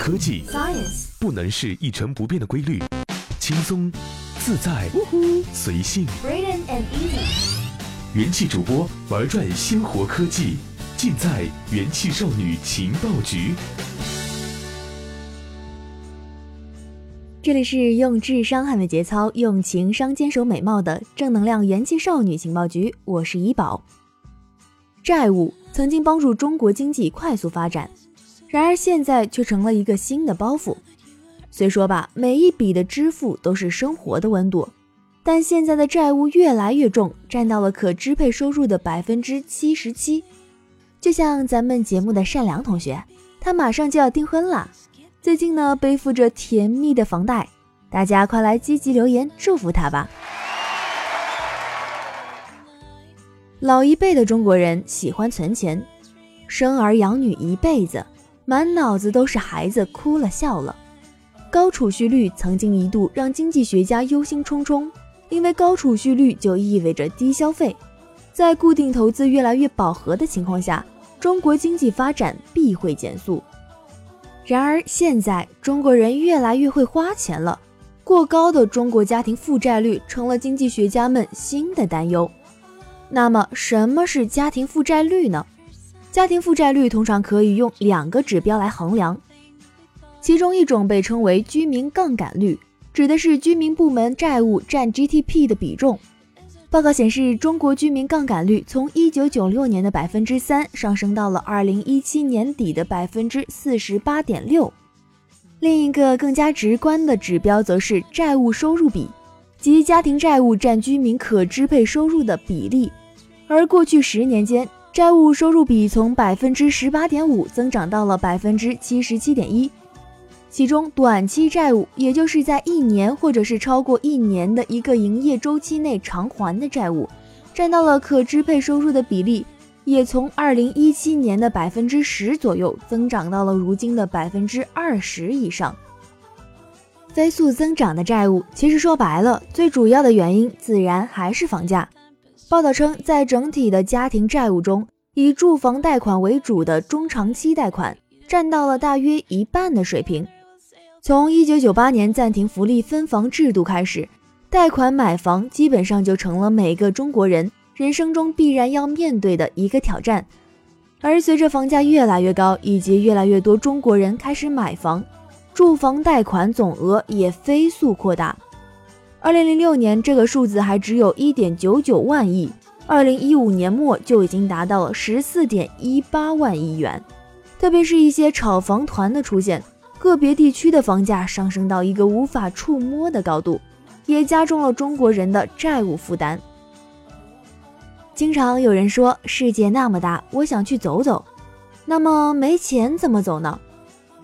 科技 Science 不能是一成不变的规律，轻松、自在、随性。Braden and Easy 元气主播玩转鲜活科技，尽在元气少女情报局。这里是用智商捍卫节操，用情商坚守美貌的正能量元气少女情报局，我是怡宝。债务曾经帮助中国经济快速发展，然而现在却成了一个新的包袱。虽说吧，每一笔的支付都是生活的温度，但现在的债务越来越重，占到了可支配收入的百分之七十七。就像咱们节目的善良同学，他马上就要订婚了。最近呢，背负着甜蜜的房贷，大家快来积极留言祝福他吧。老一辈的中国人喜欢存钱，生儿养女一辈子，满脑子都是孩子哭了笑了。高储蓄率曾经一度让经济学家忧心忡忡，因为高储蓄率就意味着低消费。在固定投资越来越饱和的情况下，中国经济发展必会减速。然而，现在中国人越来越会花钱了，过高的中国家庭负债率成了经济学家们新的担忧。那么，什么是家庭负债率呢？家庭负债率通常可以用两个指标来衡量，其中一种被称为居民杠杆率，指的是居民部门债务占 GDP 的比重。报告显示，中国居民杠杆率从一九九六年的百分之三上升到了二零一七年底的百分之四十八点六。另一个更加直观的指标则是债务收入比，即家庭债务占居民可支配收入的比例。而过去十年间，债务收入比从百分之十八点五增长到了百分之七十七点一。其中，短期债务，也就是在一年或者是超过一年的一个营业周期内偿还的债务，占到了可支配收入的比例，也从二零一七年的百分之十左右增长到了如今的百分之二十以上。飞速增长的债务，其实说白了，最主要的原因自然还是房价。报道称，在整体的家庭债务中，以住房贷款为主的中长期贷款占到了大约一半的水平。从一九九八年暂停福利分房制度开始，贷款买房基本上就成了每个中国人人生中必然要面对的一个挑战。而随着房价越来越高，以及越来越多中国人开始买房，住房贷款总额也飞速扩大。二零零六年这个数字还只有一点九九万亿，二零一五年末就已经达到了十四点一八万亿元。特别是一些炒房团的出现。个别地区的房价上升到一个无法触摸的高度，也加重了中国人的债务负担。经常有人说：“世界那么大，我想去走走。”那么没钱怎么走呢？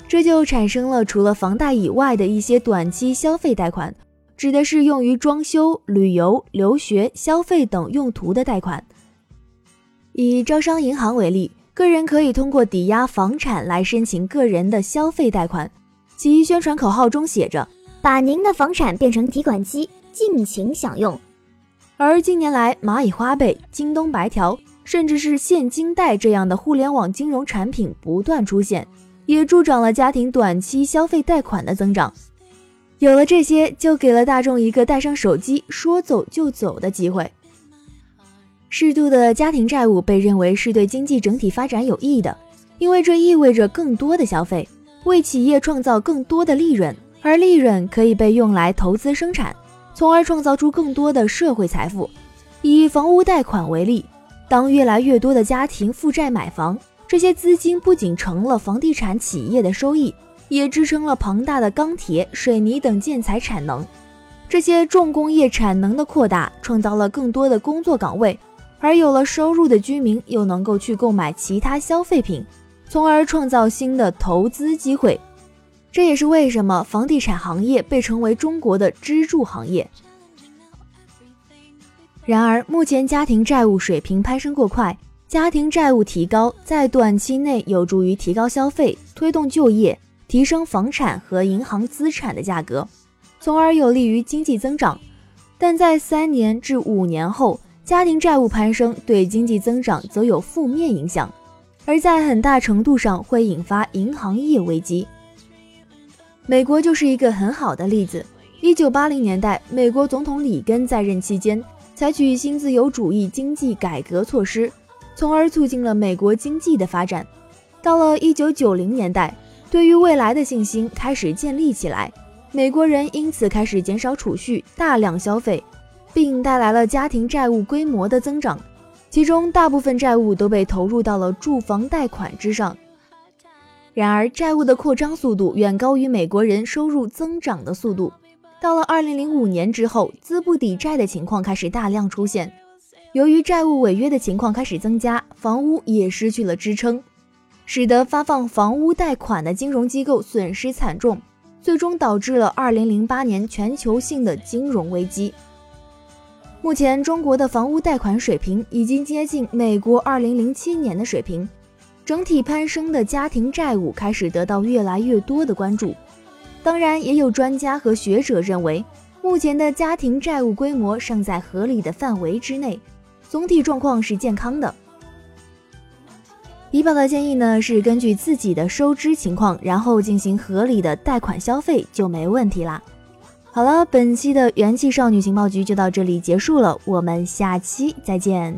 这就产生了除了房贷以外的一些短期消费贷款，指的是用于装修、旅游、留学、消费等用途的贷款。以招商银行为例。个人可以通过抵押房产来申请个人的消费贷款，其宣传口号中写着“把您的房产变成提款机，尽情享用”。而近年来，蚂蚁花呗、京东白条，甚至是现金贷这样的互联网金融产品不断出现，也助长了家庭短期消费贷款的增长。有了这些，就给了大众一个带上手机说走就走的机会。适度的家庭债务被认为是对经济整体发展有益的，因为这意味着更多的消费，为企业创造更多的利润，而利润可以被用来投资生产，从而创造出更多的社会财富。以房屋贷款为例，当越来越多的家庭负债买房，这些资金不仅成了房地产企业的收益，也支撑了庞大的钢铁、水泥等建材产能。这些重工业产能的扩大，创造了更多的工作岗位。而有了收入的居民又能够去购买其他消费品，从而创造新的投资机会。这也是为什么房地产行业被称为中国的支柱行业。然而，目前家庭债务水平攀升过快，家庭债务提高在短期内有助于提高消费、推动就业、提升房产和银行资产的价格，从而有利于经济增长。但在三年至五年后，家庭债务攀升对经济增长则有负面影响，而在很大程度上会引发银行业危机。美国就是一个很好的例子。一九八零年代，美国总统里根在任期间，采取新自由主义经济改革措施，从而促进了美国经济的发展。到了一九九零年代，对于未来的信心开始建立起来，美国人因此开始减少储蓄，大量消费，并带来了家庭债务规模的增长，其中大部分债务都被投入到了住房贷款之上。然而，债务的扩张速度远高于美国人收入增长的速度。到了2005年之后，资不抵债的情况开始大量出现。由于债务违约的情况开始增加，房屋也失去了支撑，使得发放房屋贷款的金融机构损失惨重，最终导致了2008年全球性的金融危机。目前，中国的房屋贷款水平已经接近美国2007年的水平。整体攀升的家庭债务开始得到越来越多的关注，当然，也有专家和学者认为，目前的家庭债务规模尚在合理的范围之内，总体状况是健康的。怡宝的建议呢是根据自己的收支情况，然后进行合理的贷款消费就没问题啦。好了，本期的元气少女情报局就到这里结束了，我们下期再见。